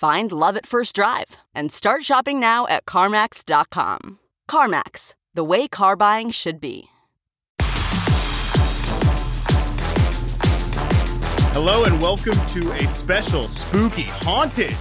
Find love at first drive and start shopping now at CarMax.com. CarMax, the way car buying should be. Hello and welcome to a special spooky haunted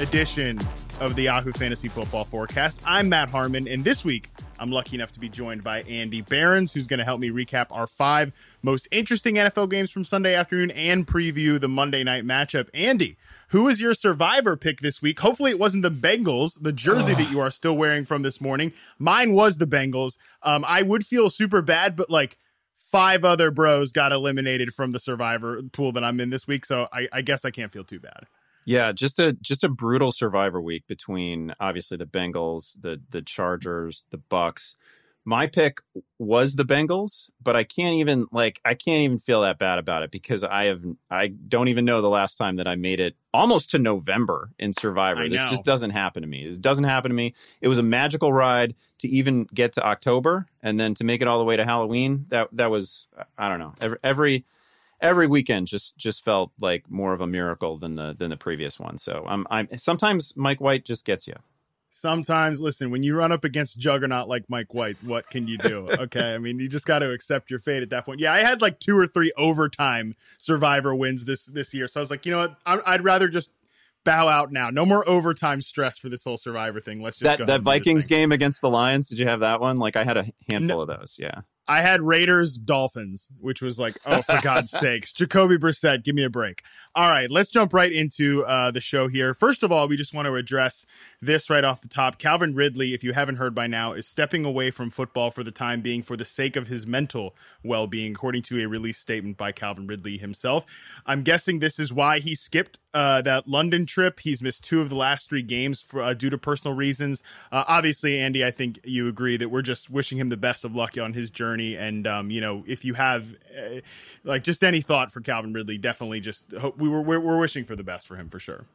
edition of the Yahoo Fantasy Football Forecast. I'm Matt Harmon, and this week I'm lucky enough to be joined by Andy Behrens, who's going to help me recap our five most interesting NFL games from Sunday afternoon and preview the Monday night matchup. Andy, who is your survivor pick this week? Hopefully, it wasn't the Bengals, the jersey that you are still wearing from this morning. Mine was the Bengals. Um, I would feel super bad, but like five other bros got eliminated from the survivor pool that I'm in this week, so I, I guess I can't feel too bad. Yeah, just a just a brutal survivor week between obviously the Bengals, the the Chargers, the Bucks. My pick was the Bengals, but I can't even like I can't even feel that bad about it because I have I don't even know the last time that I made it almost to November in Survivor. This just doesn't happen to me. This doesn't happen to me. It was a magical ride to even get to October and then to make it all the way to Halloween. That that was I don't know. Every, every every weekend just just felt like more of a miracle than the than the previous one. So I'm I'm sometimes Mike White just gets you. Sometimes, listen, when you run up against juggernaut like Mike White, what can you do? Okay, I mean, you just got to accept your fate at that point. Yeah, I had like two or three overtime Survivor wins this this year, so I was like, you know what, I'd rather just bow out now. No more overtime stress for this whole Survivor thing. Let's just that that Vikings game against the Lions. Did you have that one? Like I had a handful no, of those. Yeah. I had Raiders Dolphins, which was like, oh, for God's sakes, Jacoby Brissett, give me a break. All right, let's jump right into uh, the show here. First of all, we just want to address this right off the top. Calvin Ridley, if you haven't heard by now, is stepping away from football for the time being for the sake of his mental well being, according to a release statement by Calvin Ridley himself. I'm guessing this is why he skipped uh, that London trip. He's missed two of the last three games for, uh, due to personal reasons. Uh, obviously, Andy, I think you agree that we're just wishing him the best of luck on his journey. And um, you know, if you have uh, like just any thought for Calvin Ridley, definitely just hope we were we're, we're wishing for the best for him for sure.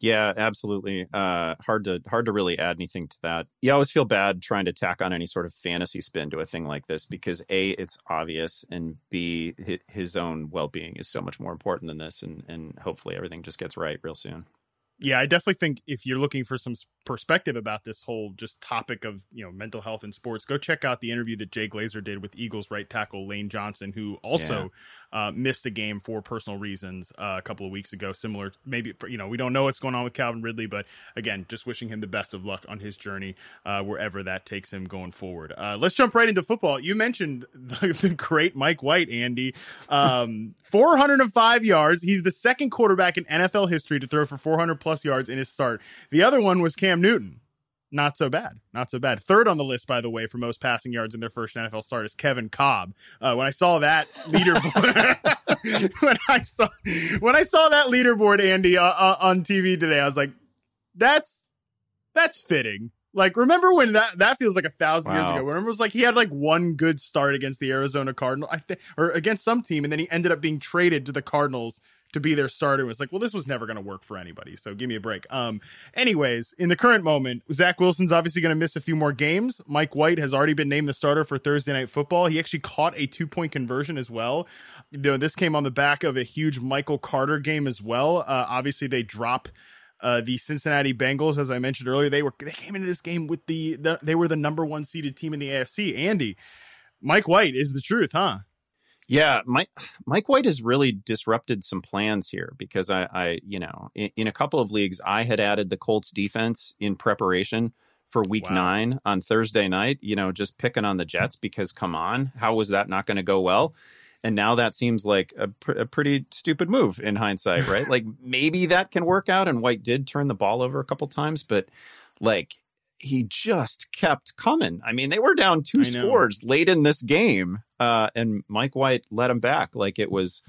Yeah, absolutely. Uh, hard to hard to really add anything to that. You always feel bad trying to tack on any sort of fantasy spin to a thing like this because a it's obvious and b his own well being is so much more important than this, and and hopefully everything just gets right real soon yeah, I definitely think if you're looking for some perspective about this whole just topic of you know mental health in sports, go check out the interview that Jay Glazer did with Eagles right tackle Lane Johnson, who also uh, missed a game for personal reasons uh, a couple of weeks ago. Similar, maybe you know we don't know what's going on with Calvin Ridley, but again, just wishing him the best of luck on his journey uh, wherever that takes him going forward. Uh, let's jump right into football. You mentioned the, the great Mike White, Andy. Um, 405 yards. He's the second quarterback in NFL history to throw for 400 plus yards in his start. The other one was Cam Newton not so bad. Not so bad. Third on the list, by the way, for most passing yards in their first NFL start is Kevin Kolb. Uh, when I saw that leaderboard, when I saw when I saw that leaderboard, Andy, uh, uh, on TV today, I was like, "That's that's fitting." Like, remember when that that feels like a thousand wow. years ago? Remember, it was like he had like one good start against the Arizona Cardinals, I think, or against some team, and then he ended up being traded to the Cardinals to be their starter. Was like, well, this was never going to work for anybody. So give me a break. Um, anyways, in the current moment, Zach Wilson's obviously going to miss a few more games. Mike White has already been named the starter for Thursday Night Football. He actually caught a two point conversion as well. You know, this came on the back of a huge Michael Carter game as well. Uh, obviously, they drop. Uh, the Cincinnati Bengals, as I mentioned earlier, they were they came into this game with the, the they were the number one seeded team in the AFC. Andy, Mike White is the truth, huh? Yeah, Mike Mike White has really disrupted some plans here because I, I you know, in, in, a couple of leagues, I had added the Colts defense in preparation for Week wow. Nine on Thursday night. You know, just picking on the Jets because come on, how was that not going to go well? And now that seems like a, pr- a pretty stupid move in hindsight, right? like maybe that can work out, and White did turn the ball over a couple times, but like he just kept coming. I mean, they were down two scores late in this game, uh, and Mike White led him back. Like it was,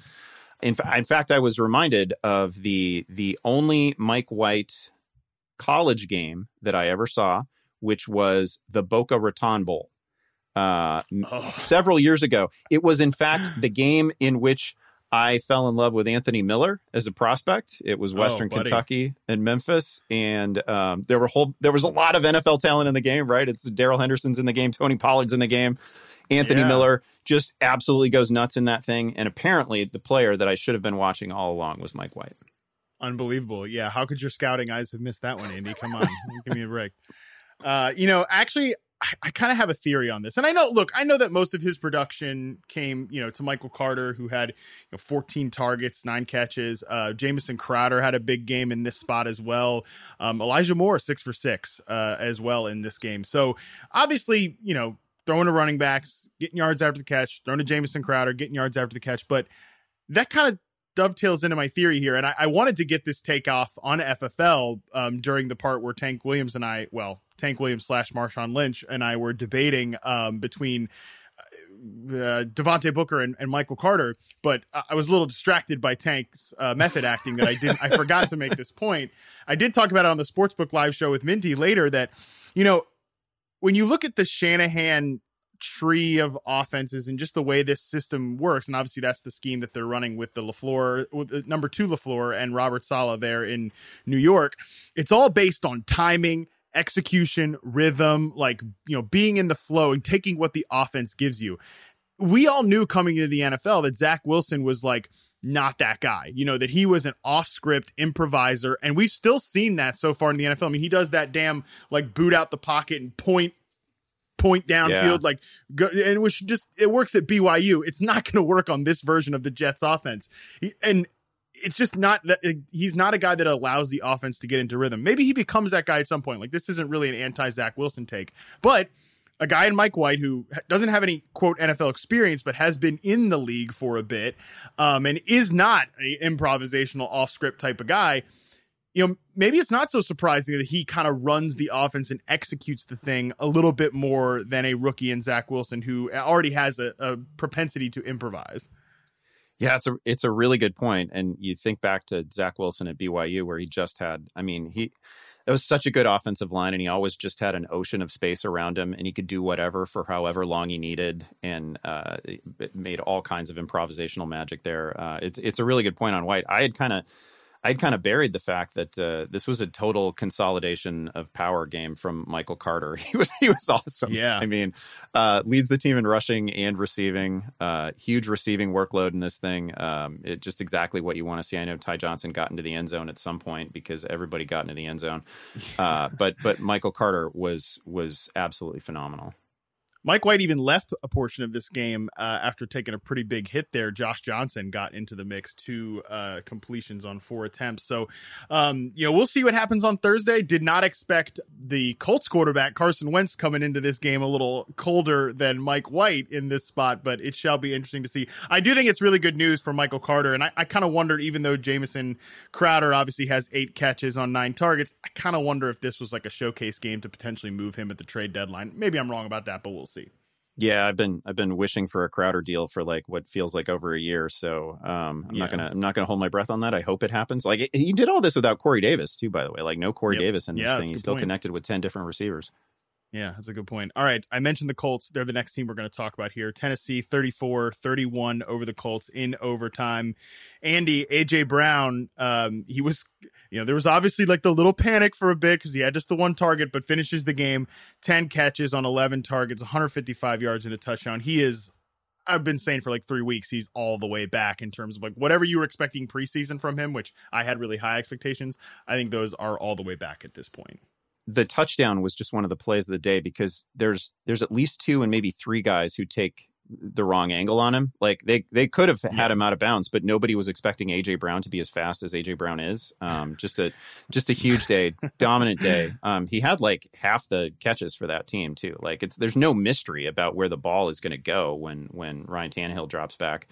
in, fa- in fact, I was reminded of the the only Mike White college game that I ever saw, which was the Boca Raton Bowl, uh, oh. several years ago. It was, in fact, the game in which I fell in love with Anthony Miller as a prospect. It was oh, Western oh, Kentucky and Memphis, and um, there were whole there was a lot of NFL talent in the game. Right, it's Darrell Henderson's in the game, Tony Pollard's in the game, Anthony yeah. Miller just absolutely goes nuts in that thing. And apparently, the player that I should have been watching all along was Mike White. Unbelievable, yeah. How could your scouting eyes have missed that one, Andy? Come on, give me a break. Uh, you know, actually, I, I kind of have a theory on this. And I know, look, I know that most of his production came, you know, to Michael Carter, who had you know, 14 targets, nine catches. Uh, Jamison Crowder had a big game in this spot as well. Um, Elijah Moore, six for six uh, as well in this game. So obviously, you know, throwing to running backs, getting yards after the catch, throwing to Jamison Crowder, getting yards after the catch. But that kind of dovetails into my theory here. And I, I wanted to get this take off on FFL um, during the part where Tank Williams and I, well, Tank Williams slash Marshawn Lynch and I were debating um, between uh, Devontae Booker and, and, Michael Carter, but I was a little distracted by Tank's uh, method acting that I didn't. I forgot to make this point. I did talk about it on the Sportsbook Live show with Minty later. That you know, when you look at the Shanahan tree of offenses and just the way this system works. And obviously, that's the scheme that they're running with the LaFleur, with the number two LaFleur and Robert Saleh there in New York. It's all based on timing, execution, rhythm, like, you know, being in the flow and taking what the offense gives you. We all knew coming into the NFL that Zach Wilson was like, not that guy. You know, that he was an off script improviser. And we've still seen that so far in the NFL. I mean, he does that damn like boot out the pocket and point point downfield, yeah. like, go, and which just it works at BYU. It's not going to work on this version of the Jets offense, he, and it's just not that he's not a guy that allows the offense to get into rhythm. Maybe he becomes that guy at some point. Like this isn't really an anti Zach Wilson take, but a guy in Mike White who doesn't have any quote NFL experience, but has been in the league for a bit, um, and is not an improvisational off script type of guy you know, maybe it's not so surprising that he kind of runs the offense and executes the thing a little bit more than a rookie in Zach Wilson, who already has a, a propensity to improvise. Yeah, it's a it's a really good point. And you think back to Zach Wilson at BYU, where he just had, I mean, he it was such a good offensive line, and he always just had an ocean of space around him, and he could do whatever for however long he needed, and uh, made all kinds of improvisational magic there. Uh, it's it's a really good point on White. I had kind of I'd kind of buried the fact that uh, this was a total consolidation of power game from Michael Carter. He was he was awesome. Yeah, I mean, uh, leads the team in rushing and receiving. Uh, huge receiving workload in this thing. Um, it just exactly what you want to see. I know Ty Johnson got into the end zone at some point because everybody got into the end zone. Uh, but but Michael Carter was was absolutely phenomenal. Mike White even left a portion of this game uh, after taking a pretty big hit there. Josh Johnson got into the mix, two uh, completions on four attempts. So, um, you know, we'll see what happens on Thursday. Did not expect the Colts quarterback, Carson Wentz, coming into this game a little colder than Mike White in this spot, but it shall be interesting to see. I do think it's really good news for Michael Carter. And I, I kind of wondered, even though Jamison Crowder obviously has eight catches on nine targets, I kind of wonder if this was like a showcase game to potentially move him at the trade deadline. Maybe I'm wrong about that, but we'll see. Yeah, I've been I've been wishing for a Crowder deal for like what feels like over a year. So um, I'm yeah. not gonna I'm not gonna hold my breath on that. I hope it happens. Like it, he did all this without Corey Davis too, by the way. Like no Corey yep. Davis in this yeah, thing. He's still point. connected with ten different receivers. Yeah, that's a good point. All right. I mentioned the Colts. They're the next team we're going to talk about here. Tennessee 34 31 over the Colts in overtime. Andy, AJ Brown, um, he was, you know, there was obviously like the little panic for a bit because he had just the one target, but finishes the game 10 catches on 11 targets, 155 yards and a touchdown. He is I've been saying for like three weeks, he's all the way back in terms of like whatever you were expecting preseason from him, which I had really high expectations. I think those are all the way back at this point the touchdown was just one of the plays of the day because there's there's at least two and maybe three guys who take the wrong angle on him. Like they they could have had yeah. him out of bounds, but nobody was expecting AJ Brown to be as fast as AJ Brown is. Um, just a just a huge day, dominant day. Um, he had like half the catches for that team too. Like it's there's no mystery about where the ball is going to go when when Ryan Tannehill drops back,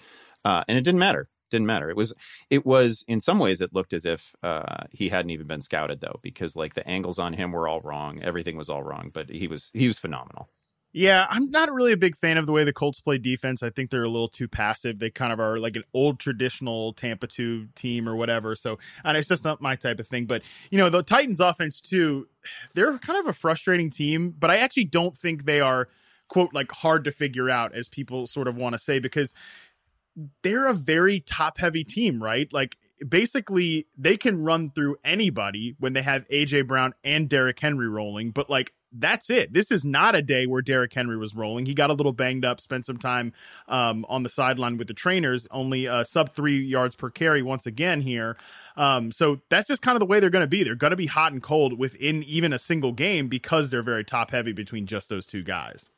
uh, and it didn't matter. Didn't matter. It was it was in some ways it looked as if uh, he hadn't even been scouted though, because like the angles on him were all wrong. Everything was all wrong, but he was he was phenomenal. Yeah, I'm not really a big fan of the way the Colts play defense. I think they're a little too passive. They kind of are like an old traditional Tampa 2 team or whatever. So, and it's just not my type of thing. But, you know, the Titans offense too, they're kind of a frustrating team, but I actually don't think they are, quote, like hard to figure out as people sort of want to say because they're a very top heavy team, right? Like basically they can run through anybody when they have AJ Brown and Derrick Henry rolling, but like that's it. This is not a day where Derrick Henry was rolling. He got a little banged up, spent some time um, on the sideline with the trainers, only uh, sub three yards per carry once again here. Um, so that's just kind of the way they're going to be. They're going to be hot and cold within even a single game because they're very top heavy between just those two guys.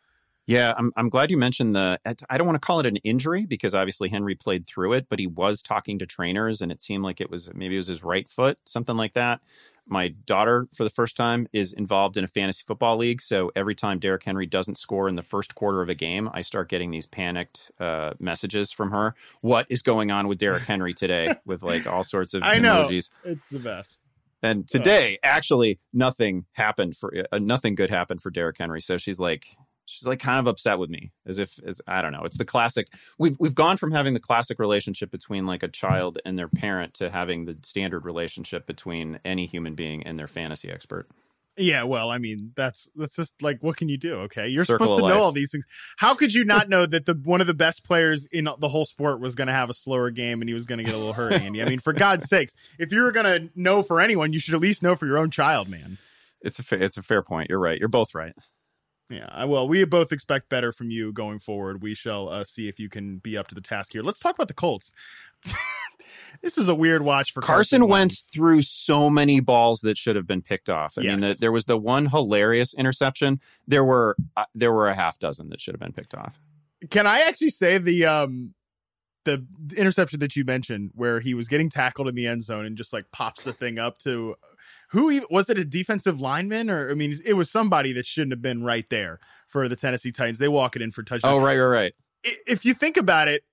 Yeah, I'm I'm glad you mentioned the. I don't want to call it an injury because obviously Henry played through it, but he was talking to trainers, and it seemed like it was maybe it was his right foot, something like that my daughter for the first time is involved in a fantasy football league. So every time Derrick Henry doesn't score in the first quarter of a game I start getting these panicked uh, messages from her. What is going on with Derrick Henry today? With like all sorts of I know. emojis. It's the best. And today actually nothing happened for uh, nothing good happened for Derrick Henry. So she's like she's like kind of upset with me as if as i don't know it's the classic we've we've gone from having the classic relationship between like a child and their parent to having the standard relationship between any human being and their fantasy expert. Yeah well i mean that's that's just like what can you do okay? You're Circle supposed to know all these things. How could you not know that the one of the best players in the whole sport was going to have a slower game and he was going to get a little hurt andy? I mean for god's sakes if you were going to know for anyone you should at least know for your own child man. It's a fa- it's a fair point you're right you're both right yeah, well, we both expect better from you going forward. We shall uh, see if you can be up to the task here. Let's talk about the Colts. this is a weird watch for Carson, Carson Wentz. Threw so many balls that should have been picked off. I yes. mean, the, there was the one hilarious interception. There were uh, there were a half dozen that should have been picked off. Can I actually say the um the interception that you mentioned where he was getting tackled in the end zone and just like pops the thing up to who even, was it a defensive lineman or I mean it was somebody that shouldn't have been right there for the Tennessee Titans. They walk it in for touchdown. Oh right, right, right. If you think about it,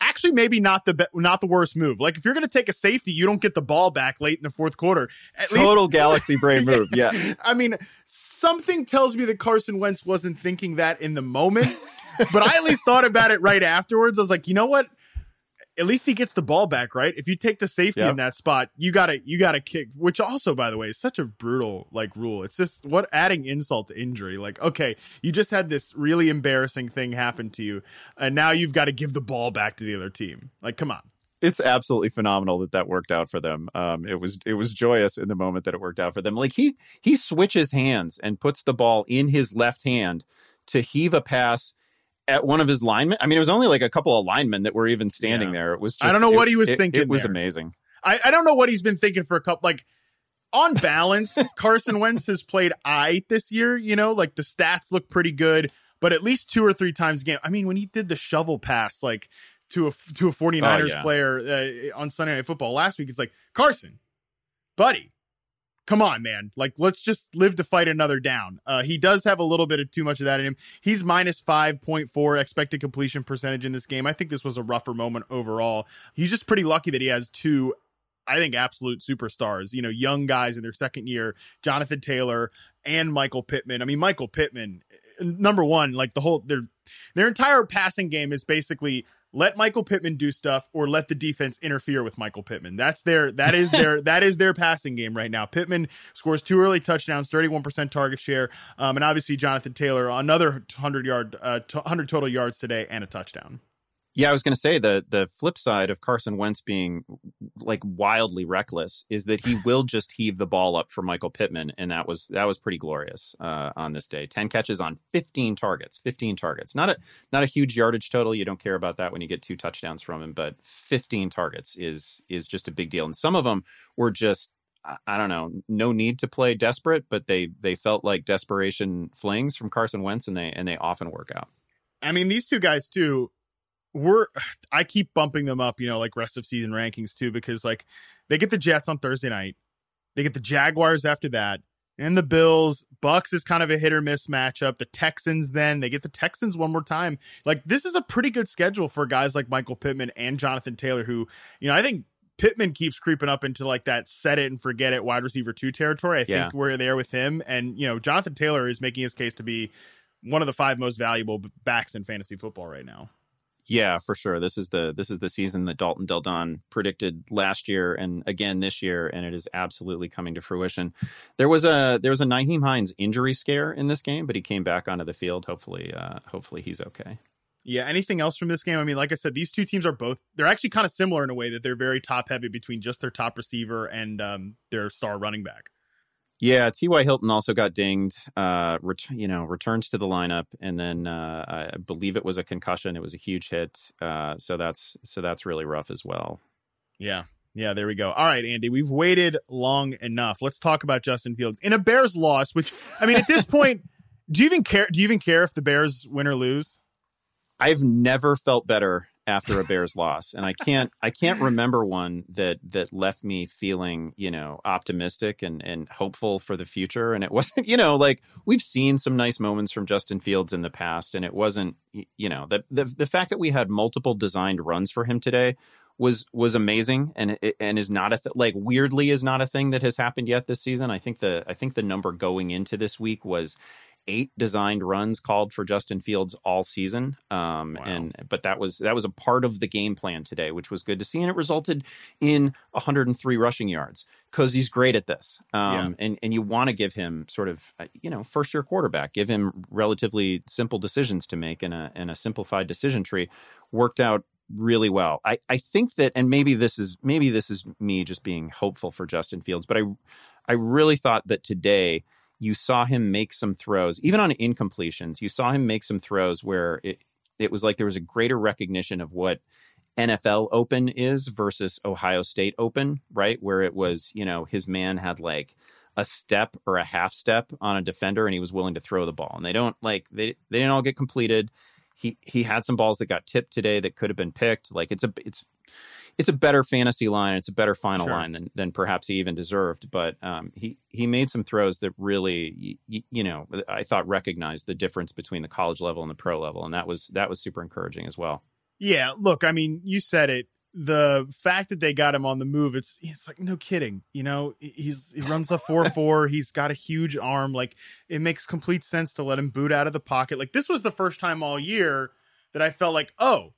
actually maybe not the be- not the worst move. Like if you're going to take a safety, you don't get the ball back late in the fourth quarter. At Total least- galaxy brain move. Yeah. I mean, something tells me that Carson Wentz wasn't thinking that in the moment, but I at least thought about it right afterwards. I was like, you know what? At least he gets the ball back, right? If you take the safety yep. in that spot, you gotta you gotta kick. Which also, by the way, is such a brutal like rule. It's just what adding insult to injury. Like, okay, you just had this really embarrassing thing happen to you, and now you've got to give the ball back to the other team. Like, come on. It's absolutely phenomenal that that worked out for them. Um, it was it was joyous in the moment that it worked out for them. Like he he switches hands and puts the ball in his left hand to heave a pass at one of his linemen. I mean, it was only like a couple of linemen that were even standing yeah. there. It was. Just, I don't know it, what he was it, thinking. It was amazing. I, I don't know what he's been thinking for a couple. Like on balance, Carson Wentz has played I this year. You know, like the stats look pretty good, but at least two or three times a game. I mean, when he did the shovel pass, like to a to a 49ers oh, yeah. player uh, on Sunday Night Football last week, it's like Carson, buddy, come on, man. Like, let's just live to fight another down. Uh, he does have a little bit of too much of that in him. He's minus 5.4 expected completion percentage in this game. I think this was a rougher moment overall. He's just pretty lucky that he has two. I think absolute superstars, you know, young guys in their second year, Jonathan Taylor and Michael Pittman. I mean, Michael Pittman, number one, like the whole their their entire passing game is basically let Michael Pittman do stuff or let the defense interfere with Michael Pittman. That's their that is their that is their passing game right now. Pittman scores two early touchdowns, 31% target share, um, and obviously Jonathan Taylor another 100 yard uh, 100 total yards today and a touchdown. Yeah, I was going to say the the flip side of Carson Wentz being like wildly reckless is that he will just heave the ball up for Michael Pittman, and that was that was pretty glorious uh, on this day. Ten catches on fifteen targets, fifteen targets. Not a not a huge yardage total. You don't care about that when you get two touchdowns from him, but fifteen targets is is just a big deal. And some of them were just I don't know, no need to play desperate, but they they felt like desperation flings from Carson Wentz, and they and they often work out. I mean, these two guys too. We're I keep bumping them up, you know, like rest of season rankings too, because like they get the Jets on Thursday night, they get the Jaguars after that, and the Bills. Bucks is kind of a hit or miss matchup. The Texans then they get the Texans one more time. Like this is a pretty good schedule for guys like Michael Pittman and Jonathan Taylor, who you know I think Pittman keeps creeping up into like that set it and forget it wide receiver two territory. I yeah. think we're there with him, and you know Jonathan Taylor is making his case to be one of the five most valuable backs in fantasy football right now. Yeah, for sure. This is the this is the season that Dalton Del Don predicted last year and again this year, and it is absolutely coming to fruition. There was a there was a Nyheim Hines injury scare in this game, but he came back onto the field. Hopefully, uh, hopefully he's okay. Yeah. Anything else from this game? I mean, like I said, these two teams are both they're actually kind of similar in a way that they're very top heavy between just their top receiver and um, their star running back. Yeah, T.Y. Hilton also got dinged. Uh, ret- you know, returns to the lineup, and then uh, I believe it was a concussion. It was a huge hit. Uh, so that's so that's really rough as well. Yeah, yeah. There we go. All right, Andy, we've waited long enough. Let's talk about Justin Fields in a Bears loss. Which I mean, at this point, do you even care? Do you even care if the Bears win or lose? I've never felt better after a Bears loss, and I can't I can't remember one that that left me feeling you know optimistic and and hopeful for the future. And it wasn't you know like we've seen some nice moments from Justin Fields in the past, and it wasn't you know the the the fact that we had multiple designed runs for him today was was amazing and and is not a th- like weirdly is not a thing that has happened yet this season. I think the I think the number going into this week was eight designed runs called for Justin Fields all season. Um, wow. and but that was that was a part of the game plan today, which was good to see, and it resulted in 103 rushing yards because he's great at this. Um, yeah. and and you want to give him sort of uh, you know first year quarterback, give him relatively simple decisions to make in a in a simplified decision tree. Worked out really well. I, I think that, and maybe this is maybe this is me just being hopeful for Justin Fields, but I I really thought that today you saw him make some throws, even on incompletions. You saw him make some throws where it it was like there was a greater recognition of what NFL Open is versus Ohio State Open, right? Where it was, you know, his man had like a step or a half step on a defender and he was willing to throw the ball. And they don't like they they didn't all get completed. He he had some balls that got tipped today that could have been picked. Like it's a it's it's a better fantasy line. It's a better final sure. line than than perhaps he even deserved. But um, he he made some throws that really, you, you know, I thought recognized the difference between the college level and the pro level, and that was that was super encouraging as well. Yeah, look, I mean, you said it. The fact that they got him on the move, it's it's like no kidding. You know, he's he runs a four four. He's got a huge arm. Like it makes complete sense to let him boot out of the pocket. Like this was the first time all year that I felt like, oh,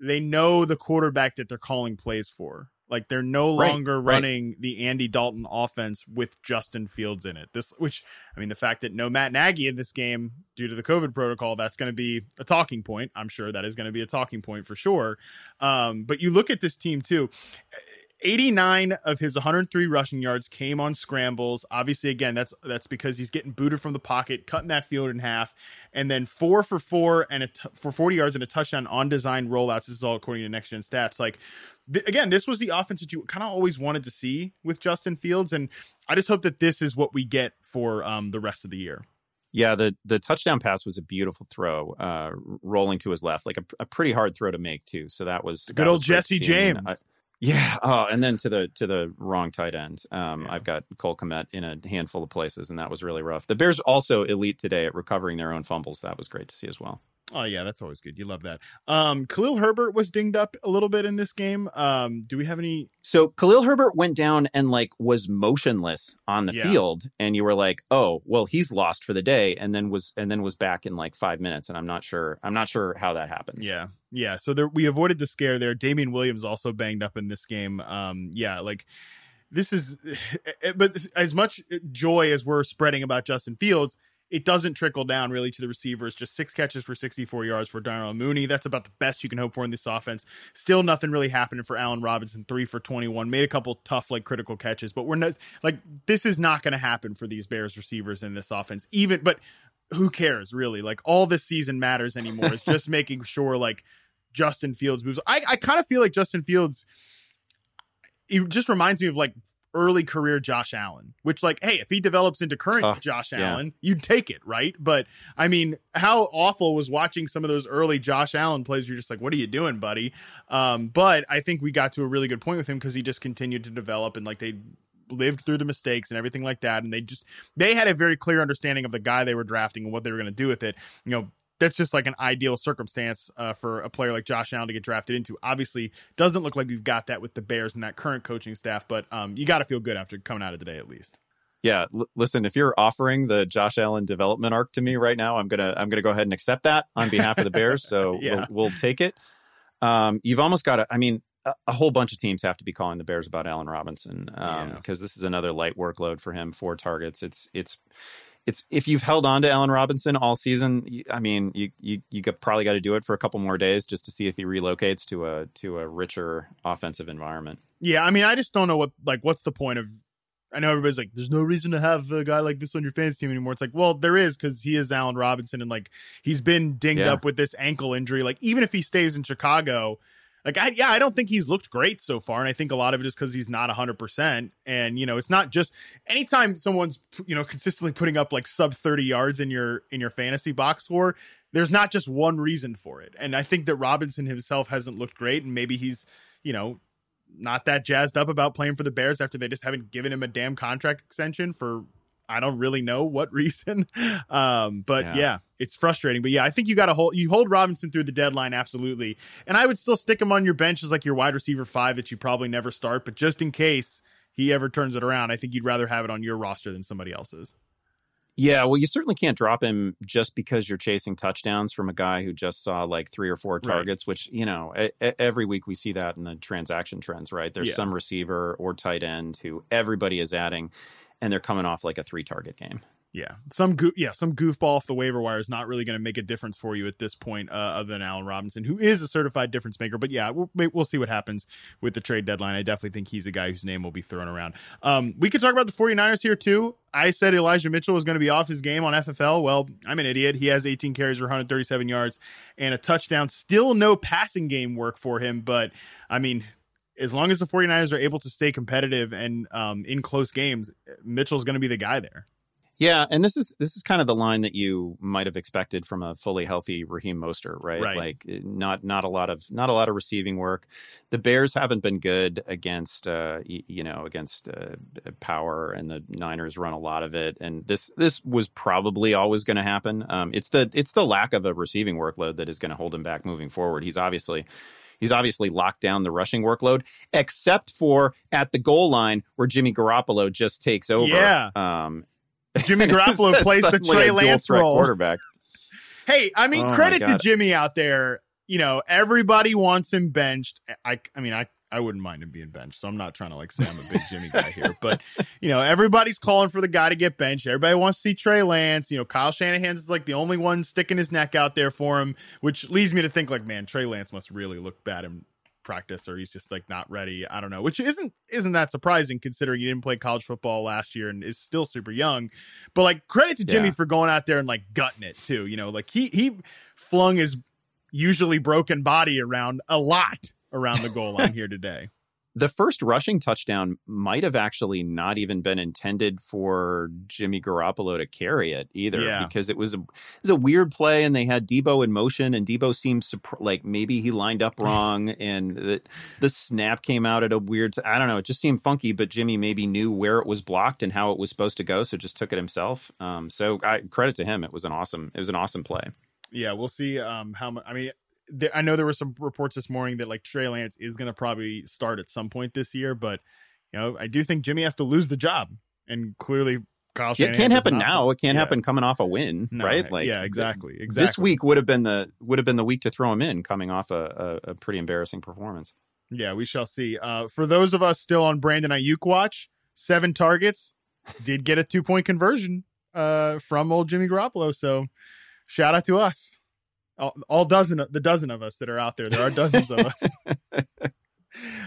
they know the quarterback that they're calling plays for. Like they're no right, longer running right. the Andy Dalton offense with Justin Fields in it. This, which I mean, the fact that no Matt Nagy in this game due to the COVID protocol, that's going to be a talking point. I'm sure that is going to be a talking point for sure. Um, but you look at this team too. 89 of his 103 rushing yards came on scrambles. Obviously, again, that's that's because he's getting booted from the pocket, cutting that field in half, and then four for four and a t- for 40 yards and a touchdown on design rollouts. This is all according to Next Gen Stats. Like th- again, this was the offense that you kind of always wanted to see with Justin Fields, and I just hope that this is what we get for um, the rest of the year. Yeah, the the touchdown pass was a beautiful throw, uh, rolling to his left, like a, a pretty hard throw to make too. So that was good old Jesse James. I, yeah. Oh, and then to the to the wrong tight end. Um, yeah. I've got Cole Kmet in a handful of places, and that was really rough. The Bears also elite today at recovering their own fumbles. That was great to see as well. Oh yeah, that's always good. You love that. Um, Khalil Herbert was dinged up a little bit in this game. Um, do we have any? So Khalil Herbert went down and like was motionless on the yeah. field, and you were like, oh, well, he's lost for the day, and then was and then was back in like five minutes, and I'm not sure. I'm not sure how that happens. Yeah, yeah. So there, we avoided the scare there. Damien Williams also banged up in this game. Um, yeah, like this is, but as much joy as we're spreading about Justin Fields it doesn't trickle down really to the receivers. Just six catches for 64 yards for Darnell Mooney. That's about the best you can hope for in this offense. Still nothing really happening for Allen Robinson. Three for 21. Made a couple tough, like critical catches, but we're not like this is not going to happen for these Bears receivers in this offense. Even, but who cares really? Like all this season matters anymore. it's just making sure like Justin Fields moves. I, I kind of feel like Justin Fields. It just reminds me of like early career Josh Allen, which like, hey, if he develops into current uh, Josh yeah. Allen, you'd take it, right? But I mean, how awful was watching some of those early Josh Allen plays? You're just like, what are you doing, buddy? Um, but I think we got to a really good point with him because he just continued to develop and like they lived through the mistakes and everything like that. And they just they had a very clear understanding of the guy they were drafting and what they were going to do with it. You know, that's just like an ideal circumstance uh, for a player like Josh Allen to get drafted into. Obviously, doesn't look like we've got that with the Bears and that current coaching staff, but um, you got to feel good after coming out of today at least. Yeah, l- listen, if you're offering the Josh Allen development arc to me right now, I'm gonna I'm gonna go ahead and accept that on behalf of the Bears. So yeah. we'll, we'll, take it. Um, you've almost got to. I mean, a, a, whole bunch of teams have to be calling the Bears about Allen Robinson because um, yeah. this is another light workload for him. Four targets. It's it's it's if you've held on to Allen Robinson all season, I mean, you you you probably got to do it for a couple more days just to see if he relocates to a to a richer offensive environment. Yeah, I mean, I just don't know what like what's the point of. I know everybody's like, "There's no reason to have a guy like this on your fantasy team anymore." It's like, well, there is because he is Allen Robinson, and like he's been dinged yeah. up with this ankle injury. Like even if he stays in Chicago, like I yeah, I don't think he's looked great so far, and I think a lot of it is because he's not hundred percent. And you know, it's not just anytime someone's you know consistently putting up like sub thirty yards in your in your fantasy box score. There's not just one reason for it, and I think that Robinson himself hasn't looked great, and maybe he's you know not that jazzed up about playing for the Bears after they just haven't given him a damn contract extension for I don't really know what reason. Um, but yeah. yeah. it's frustrating. But yeah, I think you got to hold you hold Robinson through the deadline, absolutely. And I would still stick him on your bench as like your wide receiver five that you probably never start, but just in case he ever turns it around, I think you'd rather have it on your roster than somebody else's. Yeah, well, you certainly can't drop him just because you're chasing touchdowns from a guy who just saw like three or four targets, right. which, you know, every week we see that in the transaction trends, right? There's yeah. some receiver or tight end who everybody is adding and they're coming off like a three target game. Yeah, some go- yeah, some goofball off the waiver wire is not really going to make a difference for you at this point, uh, other than Allen Robinson, who is a certified difference maker. But yeah, we'll, we'll see what happens with the trade deadline. I definitely think he's a guy whose name will be thrown around. Um, we could talk about the 49ers here too. I said Elijah Mitchell was going to be off his game on FFL. Well, I'm an idiot. He has 18 carries for 137 yards and a touchdown. Still no passing game work for him, but I mean, as long as the 49ers are able to stay competitive and um, in close games, Mitchell's going to be the guy there. Yeah, and this is this is kind of the line that you might have expected from a fully healthy Raheem Mostert, right? right? Like not not a lot of not a lot of receiving work. The Bears haven't been good against uh, you know against uh, power, and the Niners run a lot of it. And this this was probably always going to happen. Um, it's the it's the lack of a receiving workload that is going to hold him back moving forward. He's obviously He's obviously locked down the rushing workload, except for at the goal line where Jimmy Garoppolo just takes over. Yeah. Um, Jimmy Garoppolo plays the Trey Lance role. Quarterback. Hey, I mean, oh credit to Jimmy out there. You know, everybody wants him benched. I, I mean, I I wouldn't mind him being benched. So I'm not trying to like say I'm a big Jimmy guy here, but you know, everybody's calling for the guy to get benched. Everybody wants to see Trey Lance. You know, Kyle Shanahan's is like the only one sticking his neck out there for him, which leads me to think like, man, Trey Lance must really look bad in practice or he's just like not ready. I don't know, which isn't isn't that surprising considering he didn't play college football last year and is still super young. But like credit to Jimmy yeah. for going out there and like gutting it too. You know, like he he flung his usually broken body around a lot around the goal line here today. The first rushing touchdown might have actually not even been intended for Jimmy Garoppolo to carry it either, yeah. because it was a it was a weird play, and they had Deebo in motion, and Deebo seemed like maybe he lined up wrong, and the the snap came out at a weird. I don't know, it just seemed funky, but Jimmy maybe knew where it was blocked and how it was supposed to go, so just took it himself. Um, so I, credit to him, it was an awesome it was an awesome play yeah, we'll see um, how much. I mean, there, I know there were some reports this morning that like Trey Lance is going to probably start at some point this year, but you know, I do think Jimmy has to lose the job, and clearly Kyle. Yeah, it can't happen now. It can't yeah. happen coming off a win, no, right? Like, yeah, exactly. Exactly. This week would have been the would have been the week to throw him in, coming off a, a, a pretty embarrassing performance. Yeah, we shall see. Uh, for those of us still on Brandon Aiyuk watch, seven targets, did get a two point conversion uh, from old Jimmy Garoppolo. So shout out to us all, all dozen the dozen of us that are out there. There are dozens of us.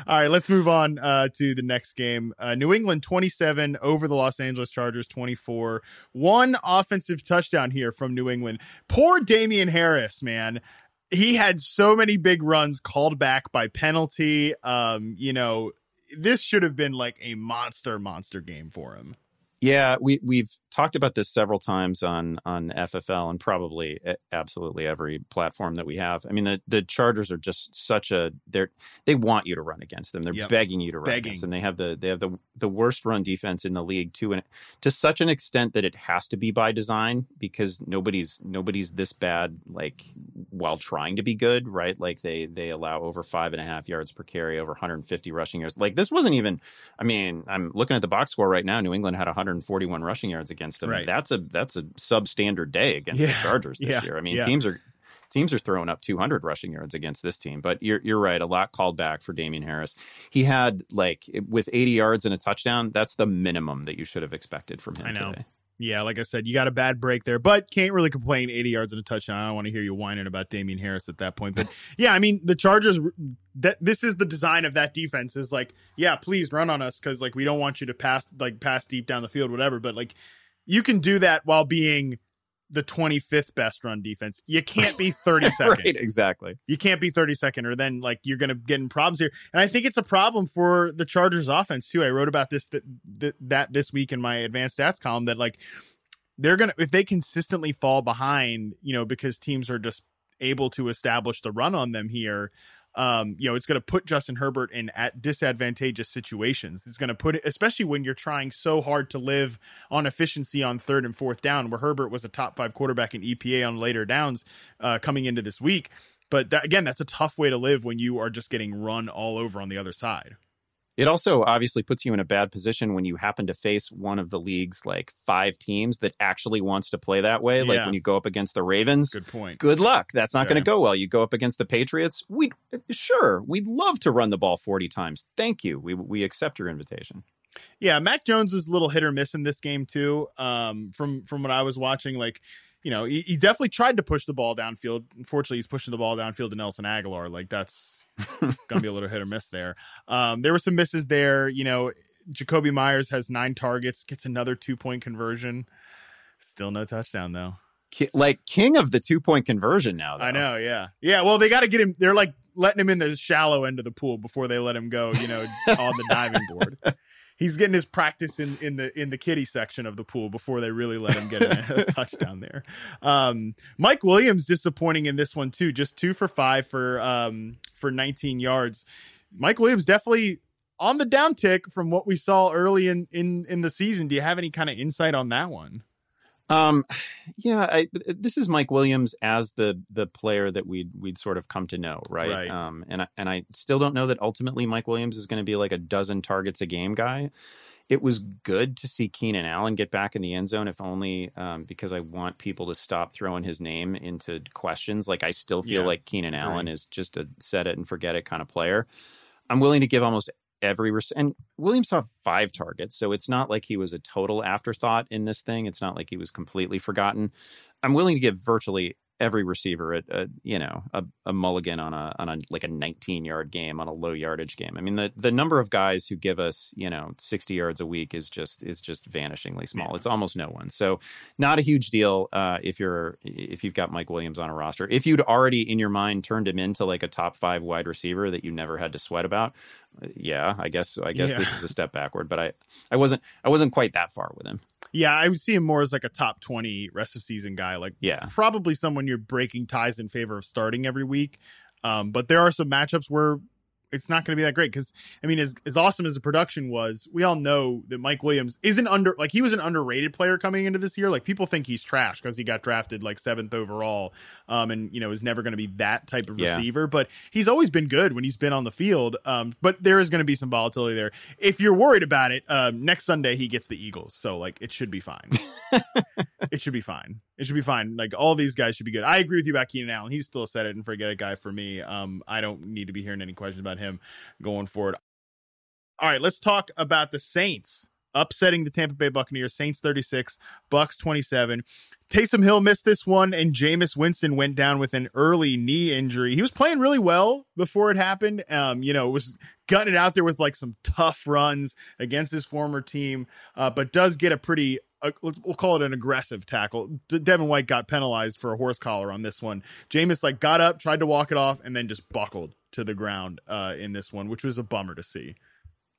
All right, let's move on uh, to the next game. Uh, New England 27 over the Los Angeles Chargers 24. One offensive touchdown here from New England. Poor Damien Harris, man. He had so many big runs called back by penalty. Um, you know, this should have been like a monster, monster game for him. Yeah, we we've talked about this several times on on FFL and probably absolutely every platform that we have. I mean, the the Chargers are just such a they're they want you to run against them. They're yep. begging you to run begging. against, and they have the they have the the worst run defense in the league too, and to such an extent that it has to be by design because nobody's nobody's this bad like while trying to be good, right? Like they they allow over five and a half yards per carry, over 150 rushing yards. Like this wasn't even. I mean, I'm looking at the box score right now. New England had 100 141 rushing yards against them. Right. That's a that's a substandard day against yeah. the Chargers this yeah. year. I mean, yeah. teams are teams are throwing up 200 rushing yards against this team. But you're you're right. A lot called back for Damien Harris. He had like with 80 yards and a touchdown. That's the minimum that you should have expected from him I today. Yeah, like I said, you got a bad break there, but can't really complain. 80 yards and a touchdown. I don't want to hear you whining about Damien Harris at that point. But yeah, I mean, the Chargers, that this is the design of that defense is like, yeah, please run on us because like we don't want you to pass like pass deep down the field, whatever. But like you can do that while being the 25th best run defense. You can't be 32nd. right, exactly. You can't be 32nd or then like you're going to get in problems here. And I think it's a problem for the Chargers offense too. I wrote about this that, that, that this week in my advanced stats column that like they're going to if they consistently fall behind, you know, because teams are just able to establish the run on them here, um, you know, it's going to put Justin Herbert in at disadvantageous situations. It's going to put it, especially when you're trying so hard to live on efficiency on third and fourth down, where Herbert was a top five quarterback in EPA on later downs uh, coming into this week. But that, again, that's a tough way to live when you are just getting run all over on the other side. It also obviously puts you in a bad position when you happen to face one of the league's like five teams that actually wants to play that way. Like when you go up against the Ravens. Good point. Good luck. That's not yeah. going to go well. You go up against the Patriots. We sure we'd love to run the ball forty times. Thank you. We we accept your invitation. Yeah, Mac Jones was a little hit or miss in this game too. Um, from from what I was watching, like you know, he, he, definitely tried to push the ball downfield. Unfortunately, he's pushing the ball downfield to Nelson Agholor. Like that's gonna be a little hit or miss there. Um, there were some misses there. You know, Jakobi Meyers has nine targets, gets another two point conversion. Still no touchdown though. Like king of the two point conversion now. Though. I know. Yeah. Yeah. Well, they got to get him. They're like letting him in the shallow end of the pool before they let him go. You know, on the diving board he's getting his practice in in the in the kitty section of the pool before they really let him get a touchdown there. Um, Mike Williams disappointing in this one too, just two for five for um, for 19 yards. Mike Williams definitely on the downtick from what we saw early in in in the season. Do you have any kind of insight on that one? Um, yeah, I, this is Mike Williams as the the player that we'd we'd sort of come to know, right? right. Um, and I, and I still don't know that ultimately Mike Williams is going to be like a dozen targets a game guy. It was good to see Keenan Allen get back in the end zone, if only um, because I want people to stop throwing his name into questions. Like I still feel yeah. like Keenan Allen right. is just a set it and forget it kind of player. I'm willing to give almost every and Williams saw five targets, so it's not like he was a total afterthought in this thing. It's not like he was completely forgotten. I'm willing to give virtually every receiver a, a you know a, a, mulligan on a on a like a 19 yard game on a low yardage game. I mean the the number of guys who give us you know 60 yards a week is just is just vanishingly small. Yeah. It's almost no one. So not a huge deal uh, if you're if you've got Mike Williams on a roster. If you'd already in your mind turned him into like a top five wide receiver that you never had to sweat about, uh, yeah, I guess I guess yeah. this is a step backward. But I I wasn't I wasn't quite that far with him. Yeah, I would see him more as like a top 20 rest of season guy. Like, yeah, probably someone you're breaking ties in favor of starting every week. Um, but there are some matchups where it's not going to be that great because I mean, as as awesome as the production was, we all know that Mike Williams isn't under like he was an underrated player coming into this year. Like people think he's trash because he got drafted like seventh overall, um, and you know is never going to be that type of yeah. receiver. But he's always been good when he's been on the field. Um, but there is going to be some volatility there. If you're worried about it, um, next Sunday he gets the Eagles, so like it should be fine. it should be fine. It should be fine. Like all these guys should be good. I agree with you about Keenan Allen. He's still a set it and forget it guy for me. Um, I don't need to be hearing any questions about him going forward. All right, let's talk about the Saints upsetting the Tampa Bay Buccaneers. Saints 36, Bucks 27. Taysom Hill missed this one, and Jameis Winston went down with an early knee injury. He was playing really well before it happened. Um, you know, was gutting it out there with like some tough runs against his former team, uh, but does get a pretty uh, we'll call it an aggressive tackle. Devin White got penalized for a horse collar on this one. Jameis like got up, tried to walk it off, and then just buckled to the ground uh, in this one, which was a bummer to see.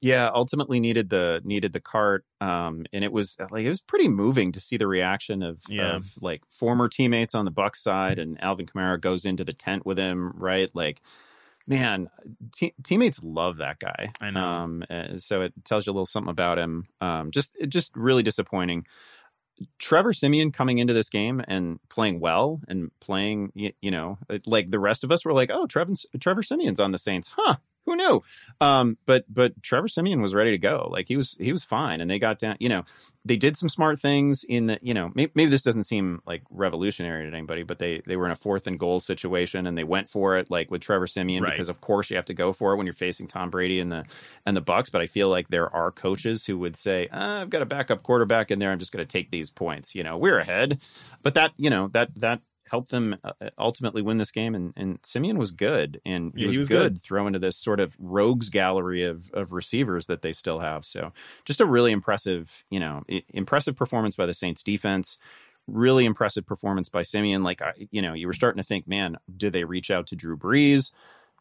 Yeah, ultimately needed the needed the cart, um, and it was like it was pretty moving to see the reaction of, Yeah. of like former teammates on the Buck side, and Alvin Kamara goes into the tent with him, right? Like, man, te- teammates love that guy. I know. Um, uh, so it tells you a little something about him. Um, just just really disappointing. Trevor Siemian coming into this game and playing well and playing, you, you know, like the rest of us were like, oh, Trevor, Trevor Siemian's on the Saints, huh? Who knew? Um, but but Trevor Siemian was ready to go. Like he was he was fine, and they got down. You know, they did some smart things in the. You know, maybe, maybe this doesn't seem like revolutionary to anybody, but they they were in a fourth and goal situation, and they went for it like with Trevor Siemian Right. because of course you have to go for it when you're facing Tom Brady and the and the Bucks. But I feel like there are coaches who would say, "Ah, I've got a backup quarterback in there. I'm just going to take these points. You know, we're ahead, but that you know that that helped them uh, ultimately win this game. And and Siemian was good, and he, Yeah, was, he was good, good. throw into this sort of rogues gallery of of receivers that they still have. So just a really impressive, you know, impressive performance by the Saints defense. Really impressive performance by Siemian. Like, you know, you were starting to think, man, do they reach out to Drew Brees?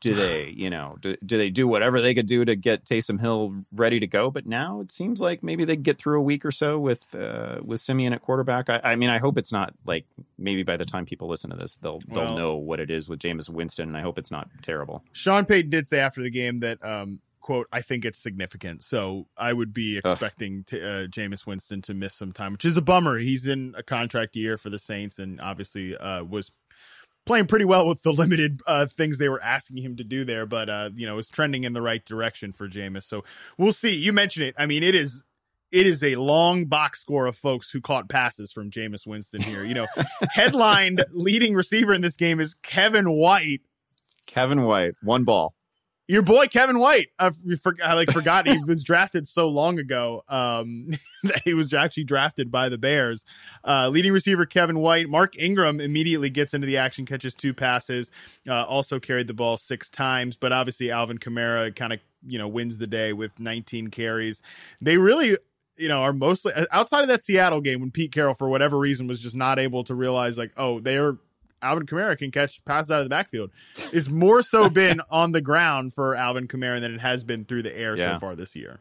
Do they, you know, do, do they do whatever they could do to get Taysom Hill ready to go? But now it seems like maybe they get through a week or so with uh, with Siemian at quarterback. I, I mean, I hope it's not like maybe by the time people listen to this, they'll they'll Well- know what it is with Jameis Winston, and I hope it's not terrible. Sean Payton did say after the game that, um, quote, I think it's significant. So I would be expecting to, uh, Jameis Winston to miss some time, which is a bummer. He's in a contract year for the Saints and obviously uh, was playing pretty well with the limited uh, things they were asking him to do there, but, uh, you know, it's trending in the right direction for Jameis. So we'll see. You mentioned it. I mean, it is. It is a long box score of folks who caught passes from Jameis Winston here. You know, headlined leading receiver in this game is Kevin White, Kevin White, one ball. Your boy Kevin White. I, for, I like forgot he was drafted so long ago um, that he was actually drafted by the Bears. Uh, leading receiver Kevin White. Mark Ingram immediately gets into the action, catches two passes, uh, also carried the ball six times. But obviously Alvin Kamara kind of you know wins the day with 19 carries. They really. You know, are mostly outside of that Seattle game when Pete Carroll, for whatever reason, was just not able to realize, like, oh, they're Alvin Kamara can catch passes out of the backfield. It's more so been on the ground for Alvin Kamara than it has been through the air Yeah. so far this year.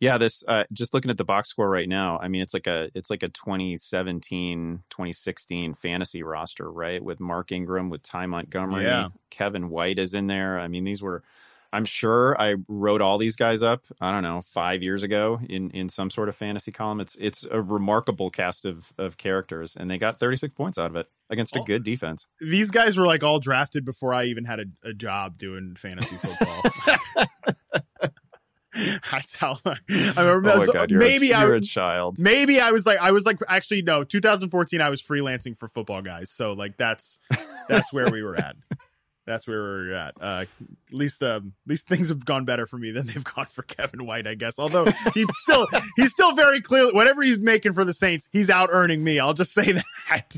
Yeah, this uh, just looking at the box score right now. I mean, it's like a it's like a 2017, 2016 fantasy roster, right? With Mark Ingram, with Ty Montgomery, Yeah. Kevin White is in there. I mean, these were I'm sure I wrote all these guys up, I don't know, 5 years ago in in some sort of fantasy column. It's it's a remarkable cast of of characters and they got 36 points out of it against a good defense. These guys were like all drafted before I even had a, a job doing fantasy football. That's how I remember. oh my god, you're, maybe a, I you're a child. maybe I was like I was like actually no 2014 I was freelancing for football guys so like that's that's where we were at that's where we're at. Uh at least um at least things have gone better for me than they've gone for Kevin White I guess. Although he's still he's still very clearly whatever he's making for the Saints he's out earning me. I'll just say that.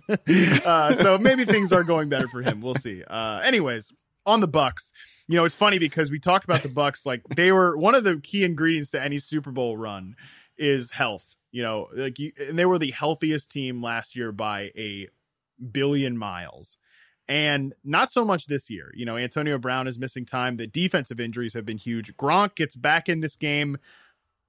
Uh so maybe things are going better for him. We'll see. Uh anyways on the Bucks you know it's funny because we talked about the Bucks like they were one of the key ingredients to any Super Bowl run is health. You know, like you, and they were the healthiest team last year by a billion miles. And not so much this year. You know, Antonio Brown is missing time. The defensive injuries have been huge. Gronk gets back in this game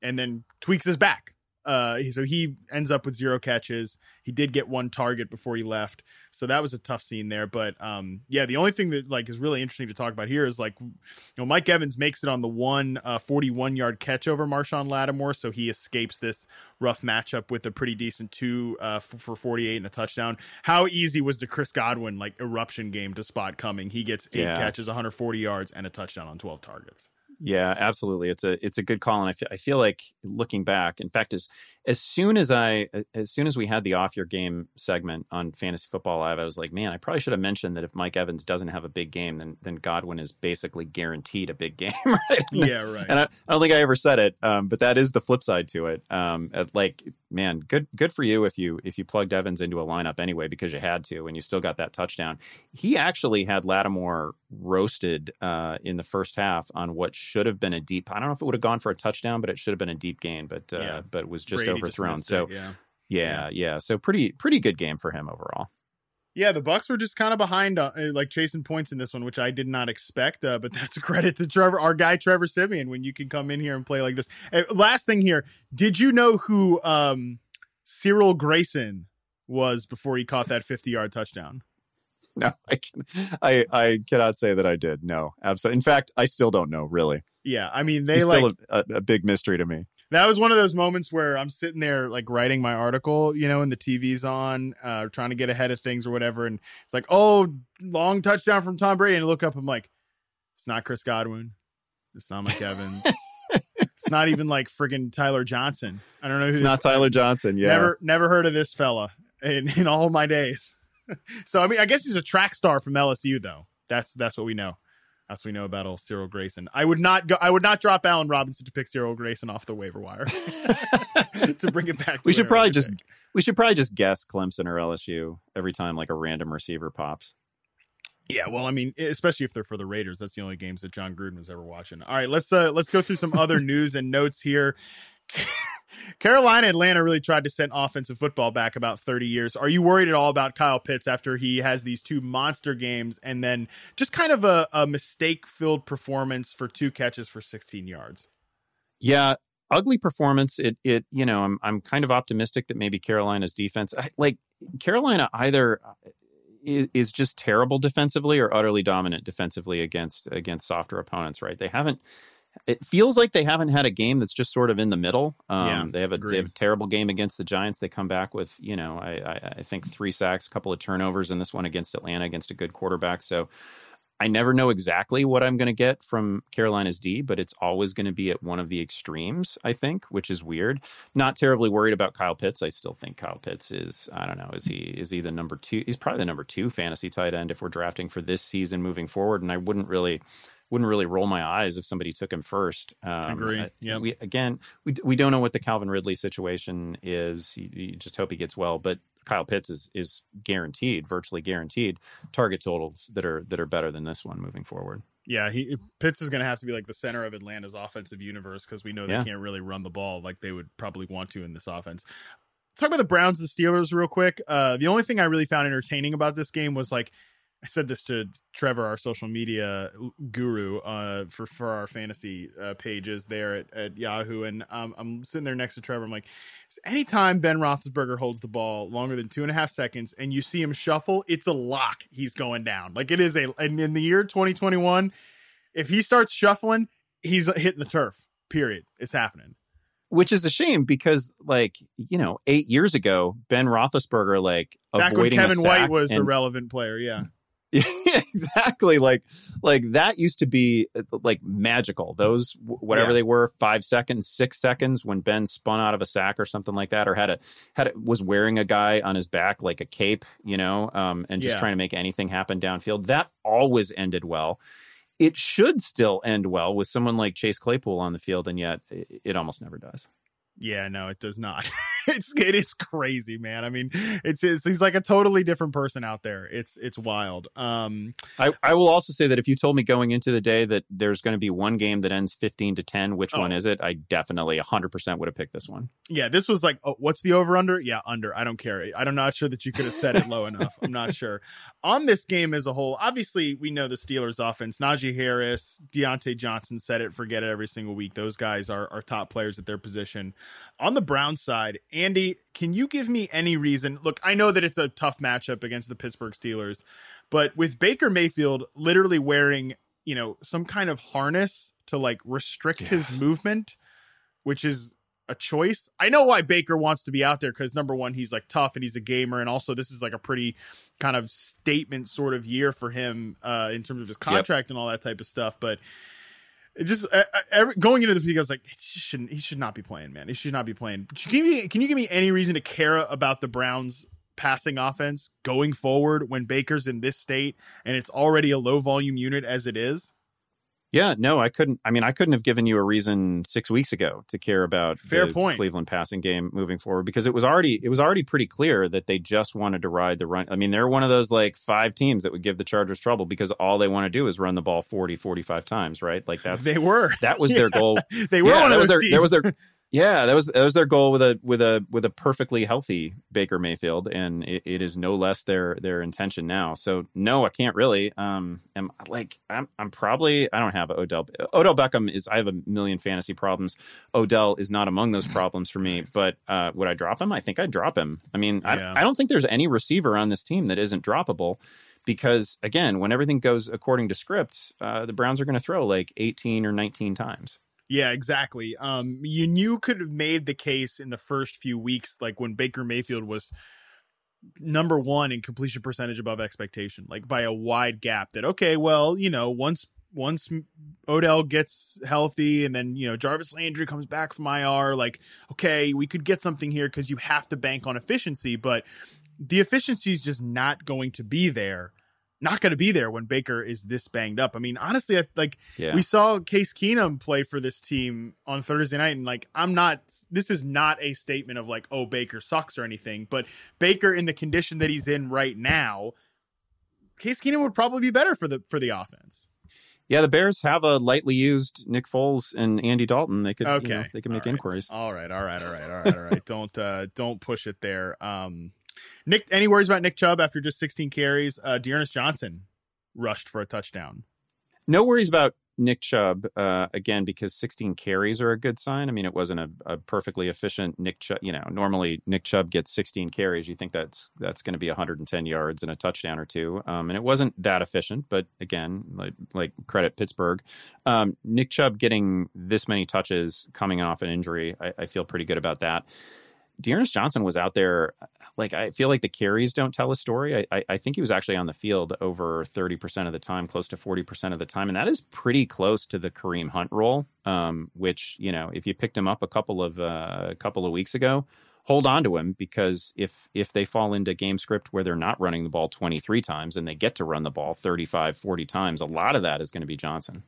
and then tweaks his back. Uh, so he ends up with zero catches. He did get one target before he left, so that was a tough scene there. But um, yeah, the only thing that like is really interesting to talk about here is like, you know, Mike Evans makes it on the one uh, 41 yard catch over Marshon Lattimore, so he escapes this rough matchup with a pretty decent two uh, for 48 and a touchdown. How easy was the Chris Godwin like eruption game to spot coming? He gets eight Yeah. catches, 140 yards, and a touchdown on 12 targets. Yeah, absolutely. It's a it's a good call, and I feel, I feel like looking back. In fact, as as soon as I as soon as we had the off your game segment on Fantasy Football Live, I was like, man, I probably should have mentioned that if Mike Evans doesn't have a big game, then then Godwin is basically guaranteed a big game, right? Yeah, right. And I, I don't think I ever said it, um, but that is the flip side to it. Um, like, man, good good for you if you if you plugged Evans into a lineup anyway because you had to, and you still got that touchdown. He actually had Lattimore roasted uh, in the first half on what should have been a deep. I don't know if it would have gone for a touchdown, but it should have been a deep gain, but uh, Yeah. but was just overthrown. so it, yeah. yeah, yeah, So pretty pretty good game for him overall. Yeah, the Bucks were just kind of behind, uh, like chasing points in this one, which I did not expect. Uh, but that's a credit to Trevor, our guy Trevor Siemian, when you can come in here and play like this. Uh, last thing here, did you know who um, Cyril Grayson was before he caught that fifty-yard touchdown? No, I can, I I cannot say that I did. No, absolutely. In fact, I still don't know really. Yeah, I mean they He's like a, a big mystery to me. That was one of those moments where I'm sitting there like writing my article, you know, and the TV's on, uh, trying to get ahead of things or whatever, and it's like, oh, long touchdown from Tom Brady, and I look up, I'm like, it's not Chris Godwin, it's not Mike Evans, it's not even like friggin' Tyler Johnson. I don't know who It's not Tyler Johnson. Yeah, Never, never heard of this fella in in all my days. so I mean, I guess he's a track star from LSU, though. That's that's what we know. What we know about old Cyril Grayson. I would not go. I would not drop Allen Robinson to pick Cyril Grayson off the waiver wire to bring it back. To we should probably just we should probably just guess Clemson or LSU every time like a random receiver pops. Yeah, well, I mean, especially if they're for the Raiders, that's the only games that Jon Gruden was ever watching. All right, let's uh let's go through some other news and notes here. Carolina Atlanta really tried to send offensive football back about 30 years. Are you worried at all about Kyle Pitts after he has these two monster games and then just kind of a, a mistake filled performance for two catches for 16 yards? Yeah, ugly performance. It it you know I'm I'm kind of optimistic that maybe Carolina's defense like Carolina either uh, is, is just terrible defensively or utterly dominant defensively against against softer opponents. Right? They haven't. It feels like they haven't had a game that's just sort of in the middle. Um, Yeah, they have a they have a terrible game against the Giants. They come back with you know I, I I think three sacks, a couple of turnovers, and this one against Atlanta against a good quarterback. So I never know exactly what I'm going to get from Carolina's D, but it's always going to be at one of the extremes, I think, which is weird. Not terribly worried about Kyle Pitts. I still think Kyle Pitts is, I don't know, is he is he the number two? He's probably the number two fantasy tight end if we're drafting for this season moving forward. And I wouldn't really wouldn't really roll my eyes if somebody took him first. Um, Agree. Yeah. We again, we we don't know what the Calvin Ridley situation is. You, you just hope he gets well, but Kyle Pitts is is guaranteed, virtually guaranteed target totals that are that are better than this one moving forward. Yeah, he Pitts is going to have to be like the center of Atlanta's offensive universe because we know they Yeah. can't really run the ball like they would probably want to in this offense. Talk about the Browns and the Steelers real quick. Uh, the only thing I really found entertaining about this game was like I said this to Trevor, our social media guru, uh, for for our fantasy uh, pages there at, at Yahoo, and um, I'm sitting there next to Trevor. I'm like, anytime Ben Roethlisberger holds the ball longer than two and a half seconds, and you see him shuffle, it's a lock. He's going down. Like it is a. And in the year 2021, if he starts shuffling, he's hitting the turf. Period. It's happening. Which is a shame because, like you know, eight years ago, Ben Roethlisberger like Back when Kevin White was a relevant player, yeah. Yeah, exactly. Like, like that used to be uh, like magical. Those whatever Yeah. they were, five seconds, six seconds, when Ben spun out of a sack or something like that, or had a had a, was wearing a guy on his back like a cape, you know, um, and just Yeah. trying to make anything happen downfield. That always ended well. It should still end well with someone like Chase Claypool on the field, and yet it, it almost never does. Yeah, no, it does not. it's it is crazy, man. I mean, it's, it's he's like a totally different person out there. It's it's wild. Um, I, I will also say that if you told me going into the day that there's going to be one game that ends 15 to 10, which Oh. one is it? I definitely 100% would have picked this one. yeah, this was like, oh, what's the over under? Yeah, under. I don't care. I'm not sure that you could have set it low enough. I'm not sure. On this game as a whole, obviously we know the Steelers offense. Najee Harris, Diontae Johnson said it, forget it every single week. Those guys are, are top players at their position. On the Brown side, Andy, can you give me any reason? Look, I know that it's a tough matchup against the Pittsburgh Steelers, but with Baker Mayfield literally wearing, you know, some kind of harness to like restrict his movement, which is a choice. I know why Baker wants to be out there because number one, he's like tough and he's a gamer, and also this is like a pretty kind of statement sort of year for him uh, in terms of his contract and all that type of stuff. But it just every, going into this week, I was like, he shouldn't. He should not be playing, man. He should not be playing. Can you, can you give me any reason to care about the Browns? Passing offense going forward when Baker's in this state and it's already a low volume unit as it is. Yeah, no, I couldn't. I mean, I couldn't have given you a reason six weeks ago to care about Fair the point. Cleveland passing game moving forward because it was already it was already pretty clear that they just wanted to ride the run. I mean, they're one of those like five teams that would give the Chargers trouble because all they want to do is run the ball 40, 45 times, right? Like that's they were. that was their goal. They were Yeah, one of those their that was their Yeah, that was that was their goal with a with a with a perfectly healthy Baker Mayfield, and it, it is no less their their intention now. So no, I can't really. Um, am like I'm I'm probably I don't have Odell. Odell Beckham is I have a million fantasy problems. Odell is not among those problems for me. But uh, would I drop him? I think I'd drop him. I mean, yeah. I I don't think there's any receiver on this team that isn't droppable because again, when everything goes according to script, uh, the Browns are going to throw like 18 or 19 times. Yeah, exactly. Um, you knew could have made the case in the first few weeks, like when Baker Mayfield was number one in completion percentage above expectation, like by a wide gap. That okay, well, you know, once once Odell gets healthy and then you know Jarvis Landry comes back from IR, like okay, we could get something here because you have to bank on efficiency, but the efficiency is just not going to be there not going to be there when Baker is this banged up. I mean, honestly, I, like yeah. we saw Case Keenum play for this team on Thursday night, and like I'm not. This is not a statement of like, oh, Baker sucks or anything. But Baker, in the condition that he's in right now, Case Keenum would probably be better for the for the offense. Yeah, the Bears have a lightly used Nick Foles and Andy Dalton. They could, okay, you know, they can make right. inquiries. All right, all right, all right, all right, all right. don't uh, don't push it there. Um, Nick, any worries about Nick Chubb after just 16 carries? Uh, D'Ernest Johnson rushed for a touchdown. No worries about Nick Chubb uh, again because 16 carries are a good sign. I mean, it wasn't a, a perfectly efficient Nick Chubb. You know, normally Nick Chubb gets 16 carries. You think that's that's going to be 110 yards and a touchdown or two, um, and it wasn't that efficient. But again, like, like credit Pittsburgh, um, Nick Chubb getting this many touches coming off an injury, I, I feel pretty good about that. D'Ernest Johnson was out there. Like I feel like the carries don't tell a story. I, I, think he was actually on the field over thirty percent of the time, close to forty percent of the time, and that is pretty close to the Kareem Hunt role. Um, which you know, if you picked him up a couple of uh, a couple of weeks ago, hold on to him because if if they fall into game script where they're not running the ball twenty three times and they get to run the ball 35, 40 times, a lot of that is going to be Johnson.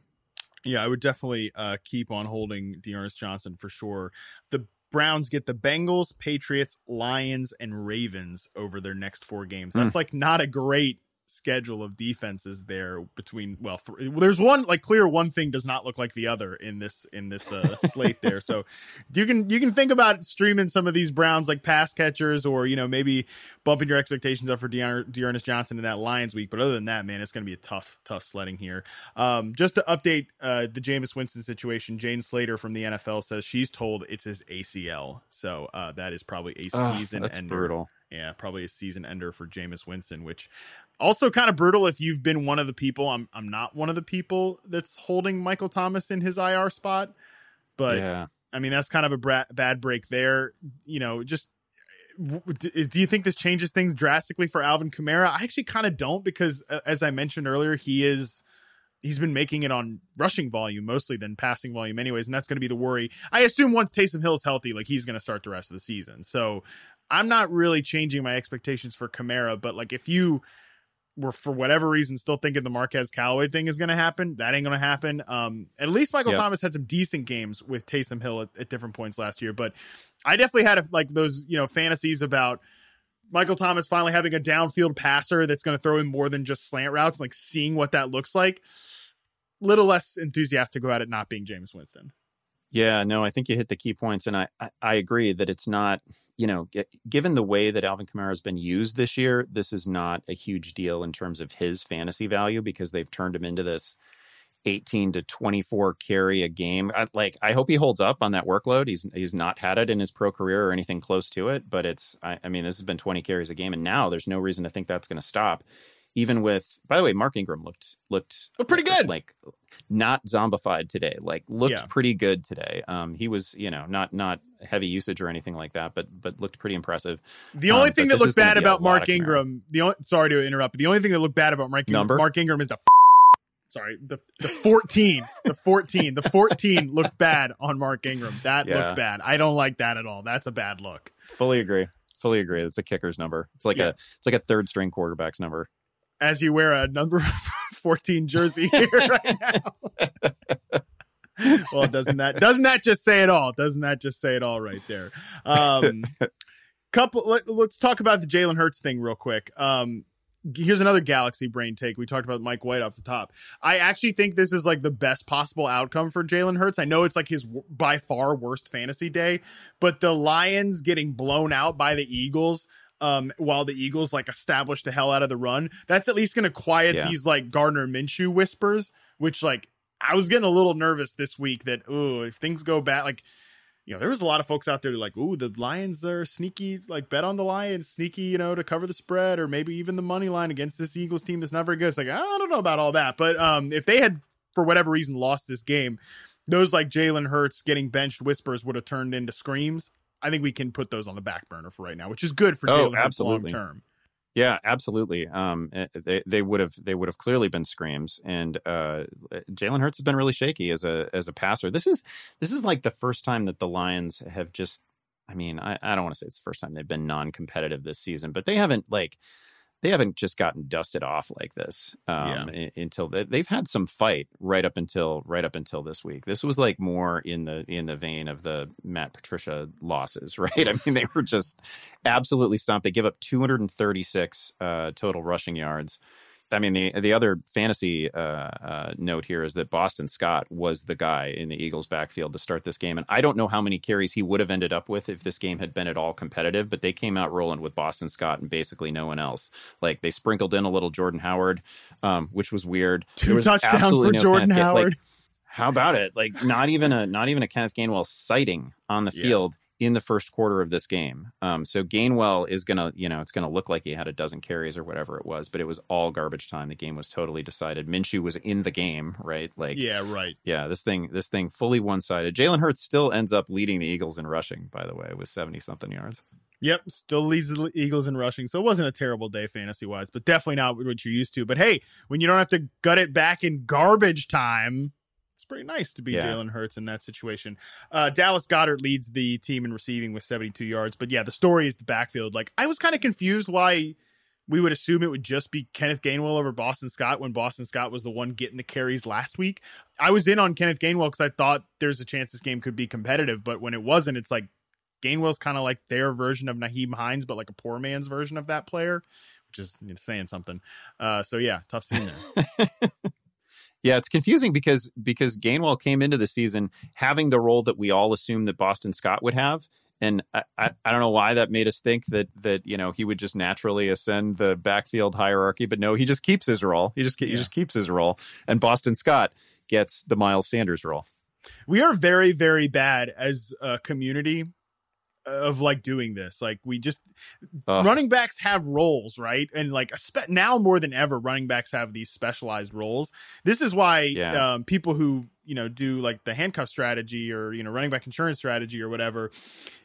Yeah, I would definitely uh, keep on holding D'Ernest Johnson for sure. The Browns get the Bengals, Patriots, Lions, and Ravens over their next four games. That's mm. like not a great schedule of defenses there between well th- there's one like clear one thing does not look like the other in this in this uh, slate there. So you can you can think about streaming some of these browns like pass catchers or you know maybe bumping your expectations up for D'Ernest Johnson in that Lions week. But other than that man it's going to be a tough tough sledding here. Um, just to update uh, the Jameis Winston situation Jane Slater from the NFL says she's told it's his ACL so uh, that is probably a season oh, that's ender. brutal. Yeah, probably a season ender for Jameis Winston, which also kind of brutal if you've been one of the people. I'm I'm not one of the people that's holding Michael Thomas in his IR spot, but yeah. I mean that's kind of a bra- bad break there. You know, just is do you think this changes things drastically for Alvin Kamara? I actually kind of don't because uh, as I mentioned earlier, he is he's been making it on rushing volume mostly than passing volume anyways and that's going to be the worry i assume once taysom hill's healthy like he's going to start the rest of the season so I'm not really changing my expectations for Kamara, but like if you were for whatever reason still thinking the Marquez Callaway thing is going to happen, that ain't going to happen. Um, at least Michael yep. Thomas had some decent games with Taysom Hill at, at different points last year, but I definitely had a, like those you know fantasies about. Michael Thomas finally having a downfield passer that's going to throw in more than just slant routes, like seeing what that looks like. A little less enthusiastic about it not being Jameis Winston. Yeah, no, I think you hit the key points, and I I, agree that it's not you know given the way that Alvin Kamara has been used this year, this is not a huge deal in terms of his fantasy value because they've turned him into this 18 to 24 carry a game. I, like I hope he holds up on that workload. He's he's not had it in his pro career or anything close to it, but it's I, I mean this has been 20 carries a game, and now there's no reason to think that's going to stop even with by the way mark ingram looked looked oh, pretty good. like not zombified today like looked yeah. pretty good today. Um he was you know not not heavy usage or anything like that but but looked pretty impressive. The only um, thing that looked bad about mark ingram the only sorry to interrupt but the only thing that looked bad about mark, Number? mark ingram is the sorry the the 14 the 14 the 14 looked bad on mark ingram. That yeah. looked bad. I don't like that at all. That's a bad look. Fully agree. Fully agree. It's a kicker's number. It's like yeah. a it's like a third string quarterback's number as you wear a number 14 jersey here right now. well, doesn't that doesn't that just say it all? Doesn't that just say it all right there? Um, couple. Let, us talk about the Jalen Hurts thing real quick. Um, here's another galaxy brain take. We talked about Mike White off the top. I actually think this is like the best possible outcome for Jalen Hurts. I know it's like his by far worst fantasy day, but the Lions getting blown out by the Eagles um, while the Eagles like establish the hell out of the run, that's at least going to quiet yeah. these like Gardner Minshew whispers, which like I was getting a little nervous this week that, oh, if things go bad, like you know, there was a lot of folks out there like, "Ooh, the Lions are sneaky, like bet on the Lions, sneaky, you know, to cover the spread, or maybe even the money line against this Eagles team that's not very good." It's like I don't know about all that, but um, if they had for whatever reason lost this game, those like Jalen Hurts getting benched whispers would have turned into screams. I think we can put those on the back burner for right now, which is good for oh, Jalen Hurts long term. Yeah, absolutely. Um, eh, they they would have they would have clearly been screams, and uh, Jalen Hurts has been really shaky as a as a passer. This is this is like the first time that the Lions have just. I mean, I, I don't want to say it's the first time they've been non-competitive this season, but they haven't like they haven't just gotten dusted off like this um, yeah. until they, they've had some fight right up until right up until this week. This was like more in the in the vein of the Matt Patricia losses, right? I mean, they were just absolutely stomped. They give up 236 uh, total rushing yards. I mean, the the other fantasy uh, uh, note here is that Boston Scott was the guy in the Eagles' backfield to start this game, and I don't know how many carries he would have ended up with if this game had been at all competitive. But they came out rolling with Boston Scott and basically no one else. Like they sprinkled in a little Jordan Howard, um, which was weird. Two touchdowns for no Jordan Howard. Like, how about it? Like not even a not even a Kenneth Gainwell sighting on the yeah. field in the first quarter of this game. Um, so Gainwell is gonna, you know, it's gonna look like he had a dozen carries or whatever it was, but it was all garbage time. The game was totally decided. Minshew was in the game, right? Like, yeah, right. Yeah, this thing, this thing fully one sided. Jalen Hurts still ends up leading the Eagles in rushing, by the way, with seventy something yards. Yep, still leads the Eagles in rushing. So it wasn't a terrible day fantasy wise, but definitely not what you're used to. But hey, when you don't have to gut it back in garbage time, it's pretty nice to be yeah. Jalen Hurts in that situation. Uh, Dallas Goedert leads the team in receiving with 72 yards. But yeah, the story is the backfield. Like, I was kind of confused why we would assume it would just be Kenneth Gainwell over Boston Scott when Boston Scott was the one getting the carries last week. I was in on Kenneth Gainwell because I thought there's a chance this game could be competitive. But when it wasn't, it's like Gainwell's kind of like their version of Nyheim Hines, but like a poor man's version of that player, which is saying something. Uh, so yeah, tough scene there. Yeah, it's confusing because because Gainwell came into the season having the role that we all assumed that Boston Scott would have, and I, I, I, don't know why that made us think that that you know he would just naturally ascend the backfield hierarchy, but no, he just keeps his role. He just yeah. he just keeps his role, and Boston Scott gets the Miles Sanders role. We are very very bad as a community of like doing this. Like we just uh, running backs have roles, right? And like spe- now more than ever, running backs have these specialized roles. This is why yeah. um, people who you know do like the handcuff strategy or you know running back insurance strategy or whatever.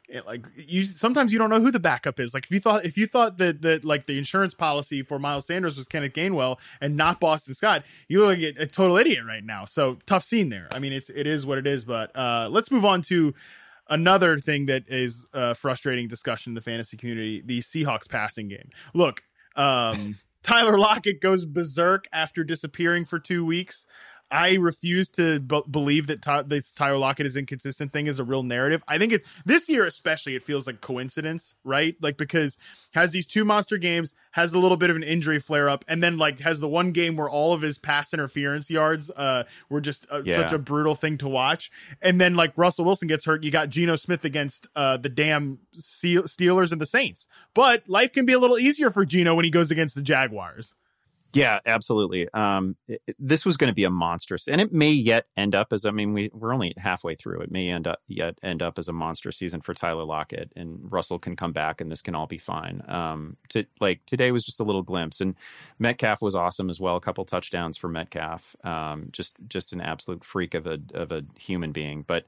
It, like you sometimes you don't know who the backup is. Like if you thought if you thought that that like the insurance policy for Miles Sanders was Kenneth Gainwell and not Boston Scott, you look like a, a total idiot right now. So tough scene there. I mean, it's it is what it is. But uh, let's move on to another thing that is a frustrating discussion in the fantasy community the Seahawks passing game. Look, um, Tyler Lockett goes berserk after disappearing for two weeks. I refuse to b- believe that Ty- this Tyler Lockett is inconsistent thing is a real narrative. I think it's this year especially. It feels like coincidence, right? Like because has these two monster games, has a little bit of an injury flare up, and then like has the one game where all of his pass interference yards uh were just uh, yeah. such a brutal thing to watch, and then like Russell Wilson gets hurt. You got Geno Smith against uh the damn Steelers and the Saints, but life can be a little easier for Geno when he goes against the Jaguars. Yeah, absolutely. Um, it, this was going to be a monstrous, and it may yet end up as I mean, we we're only halfway through. It may end up yet end up as a monster season for Tyler Lockett, and Russell can come back, and this can all be fine. Um, to like today was just a little glimpse, and Metcalf was awesome as well. A couple touchdowns for Metcalf. Um, just just an absolute freak of a of a human being, but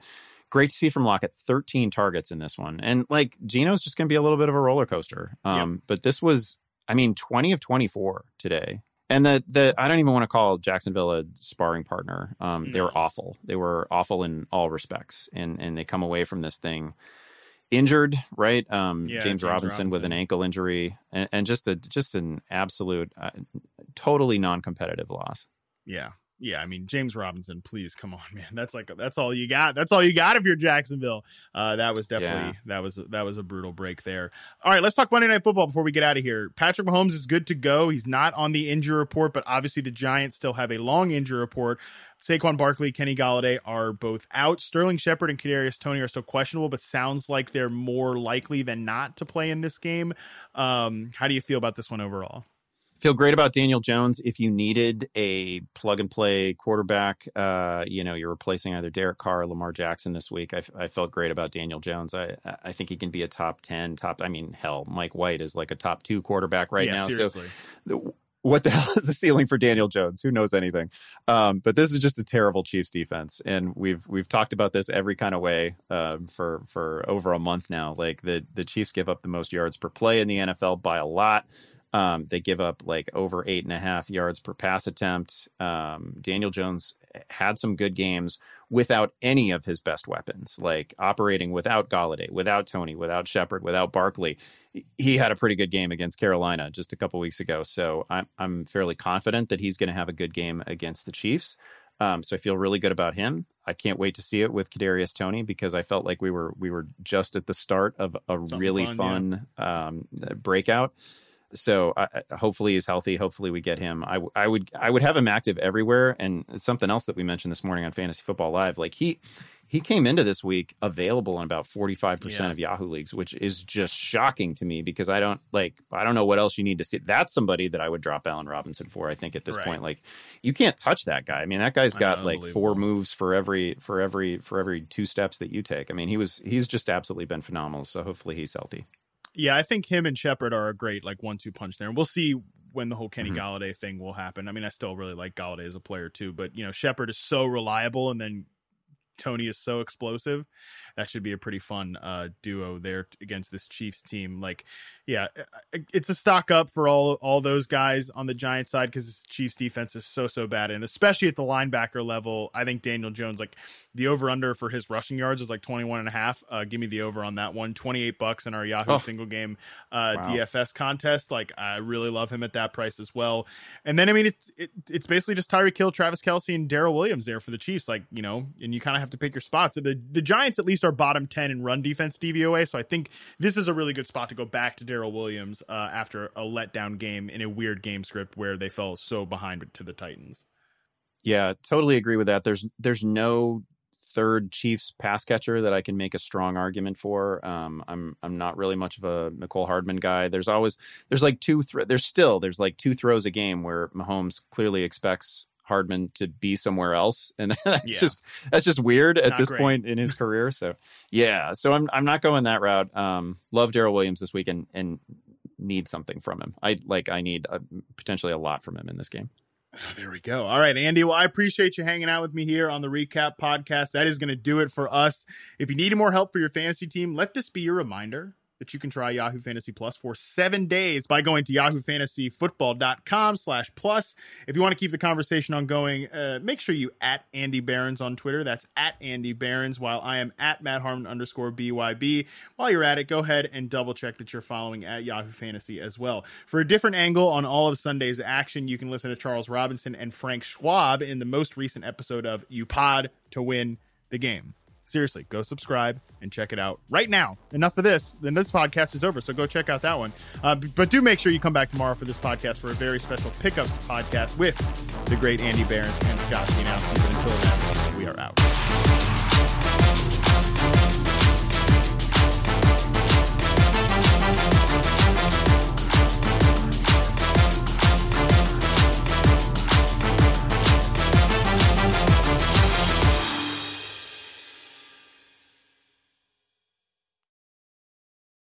great to see from Lockett 13 targets in this one. And like Geno's just going to be a little bit of a roller coaster. Um, yep. But this was, I mean, 20 of 24 today. And the the I don't even want to call Jacksonville a sparring partner. Um, no. They were awful. They were awful in all respects, and and they come away from this thing injured, right? Um, yeah, James, James Robinson, Robinson, with an ankle injury, and, and just a just an absolute, uh, totally non competitive loss. Yeah, yeah, I mean James Robinson, please come on, man. That's like that's all you got. That's all you got if you're Jacksonville. Uh, that was definitely yeah. that was that was a brutal break there. All right, let's talk Monday Night Football before we get out of here. Patrick Mahomes is good to go. He's not on the injury report, but obviously the Giants still have a long injury report. Saquon Barkley, Kenny Golladay are both out. Sterling Shepard and Kadarius Toney are still questionable, but sounds like they're more likely than not to play in this game. Um, how do you feel about this one overall? Feel great about Daniel Jones. If you needed a plug and play quarterback, uh, you know, you're replacing either Derek Carr or Lamar Jackson this week. I, I felt great about Daniel Jones. I, I think he can be a top 10, top, I mean, hell, Mike White is like a top two quarterback right yeah, now. Seriously. So what the hell is the ceiling for Daniel Jones? Who knows anything? Um, but this is just a terrible Chiefs defense, and we've we've talked about this every kind of way um, for for over a month now. Like the the Chiefs give up the most yards per play in the NFL by a lot. Um, they give up like over eight and a half yards per pass attempt. Um, Daniel Jones had some good games without any of his best weapons, like operating without Golladay, without Toney, without Shepard, without Barkley. He had a pretty good game against Carolina just a couple weeks ago. So I'm I'm fairly confident that he's going to have a good game against the Chiefs. Um, so I feel really good about him. I can't wait to see it with Kadarius Toney because I felt like we were we were just at the start of a Something really fun, fun yeah. um, breakout so uh, hopefully he's healthy. Hopefully we get him. I, I would I would have him active everywhere. And something else that we mentioned this morning on Fantasy Football Live, like he he came into this week available in about 45% of Yahoo leagues, which is just shocking to me because I don't like I don't know what else you need to see. That's somebody that I would drop Allen Robinson for. I think at this right. point, like you can't touch that guy. I mean, that guy's got like four moves for every for every for every two steps that you take. I mean, he was he's just absolutely been phenomenal. So hopefully he's healthy. Yeah, I think him and Shepard are a great like one two punch there. And we'll see when the whole Kenny mm-hmm. Golladay thing will happen. I mean, I still really like Golladay as a player too, but you know, Shepard is so reliable and then Toney is so explosive. That should be a pretty fun uh, duo there against this Chiefs team. Like, yeah, it's a stock up for all all those guys on the Giants side because this Chiefs defense is so so bad, and especially at the linebacker level. I think Daniel Jones, like the over under for his rushing yards is like 21 and a half. Uh, give me the over on that one. 28 bucks in our Yahoo oh. single game uh, wow. DFS contest. Like, I really love him at that price as well. And then I mean, it's it, it's basically just Tyreek Hill, Travis Kelce, and Darrel Williams there for the Chiefs. Like, you know, and you kind of have to pick your spots. The the Giants at least are bottom 10 in run defense DVOA. So I think this is a really good spot to go back to Darrel Williams uh, after a letdown game in a weird game script where they fell so behind to the Titans. Yeah, totally agree with that. There's there's no third Chiefs pass catcher that I can make a strong argument for. Um, I'm I'm not really much of a Mecole Hardman guy. There's always there's like two th- there's still there's like two throws a game where Mahomes clearly expects Hardman to be somewhere else, and that's yeah. just that's just weird at not this great. point in his career. So yeah, so I'm I'm not going that route. Um, love Darrel Williams this week and and need something from him. I like I need a, potentially a lot from him in this game. There we go. All right, Andy. Well, I appreciate you hanging out with me here on the Recap Podcast. That is going to do it for us. If you need more help for your fantasy team, let this be your reminder that you can try Yahoo Fantasy Plus for seven days by going to yahoofantasyfootball.com slash plus. If you want to keep the conversation ongoing, uh, make sure you at Andy Behrens on Twitter. That's at Andy Behrens, while I am at Matt Harmon underscore BYB. While you're at it, go ahead and double check that you're following at Yahoo Fantasy as well. For a different angle on all of Sunday's action, you can listen to Charles Robinson and Frank Schwab in the most recent episode of You Pod to Win the Game seriously, go subscribe and check it out right now. Enough of this. Then this podcast is over, so go check out that one. Uh, but do make sure you come back tomorrow for this podcast for a very special pickups podcast with the great Andy Behrens and Scott Now, But until then, we are out.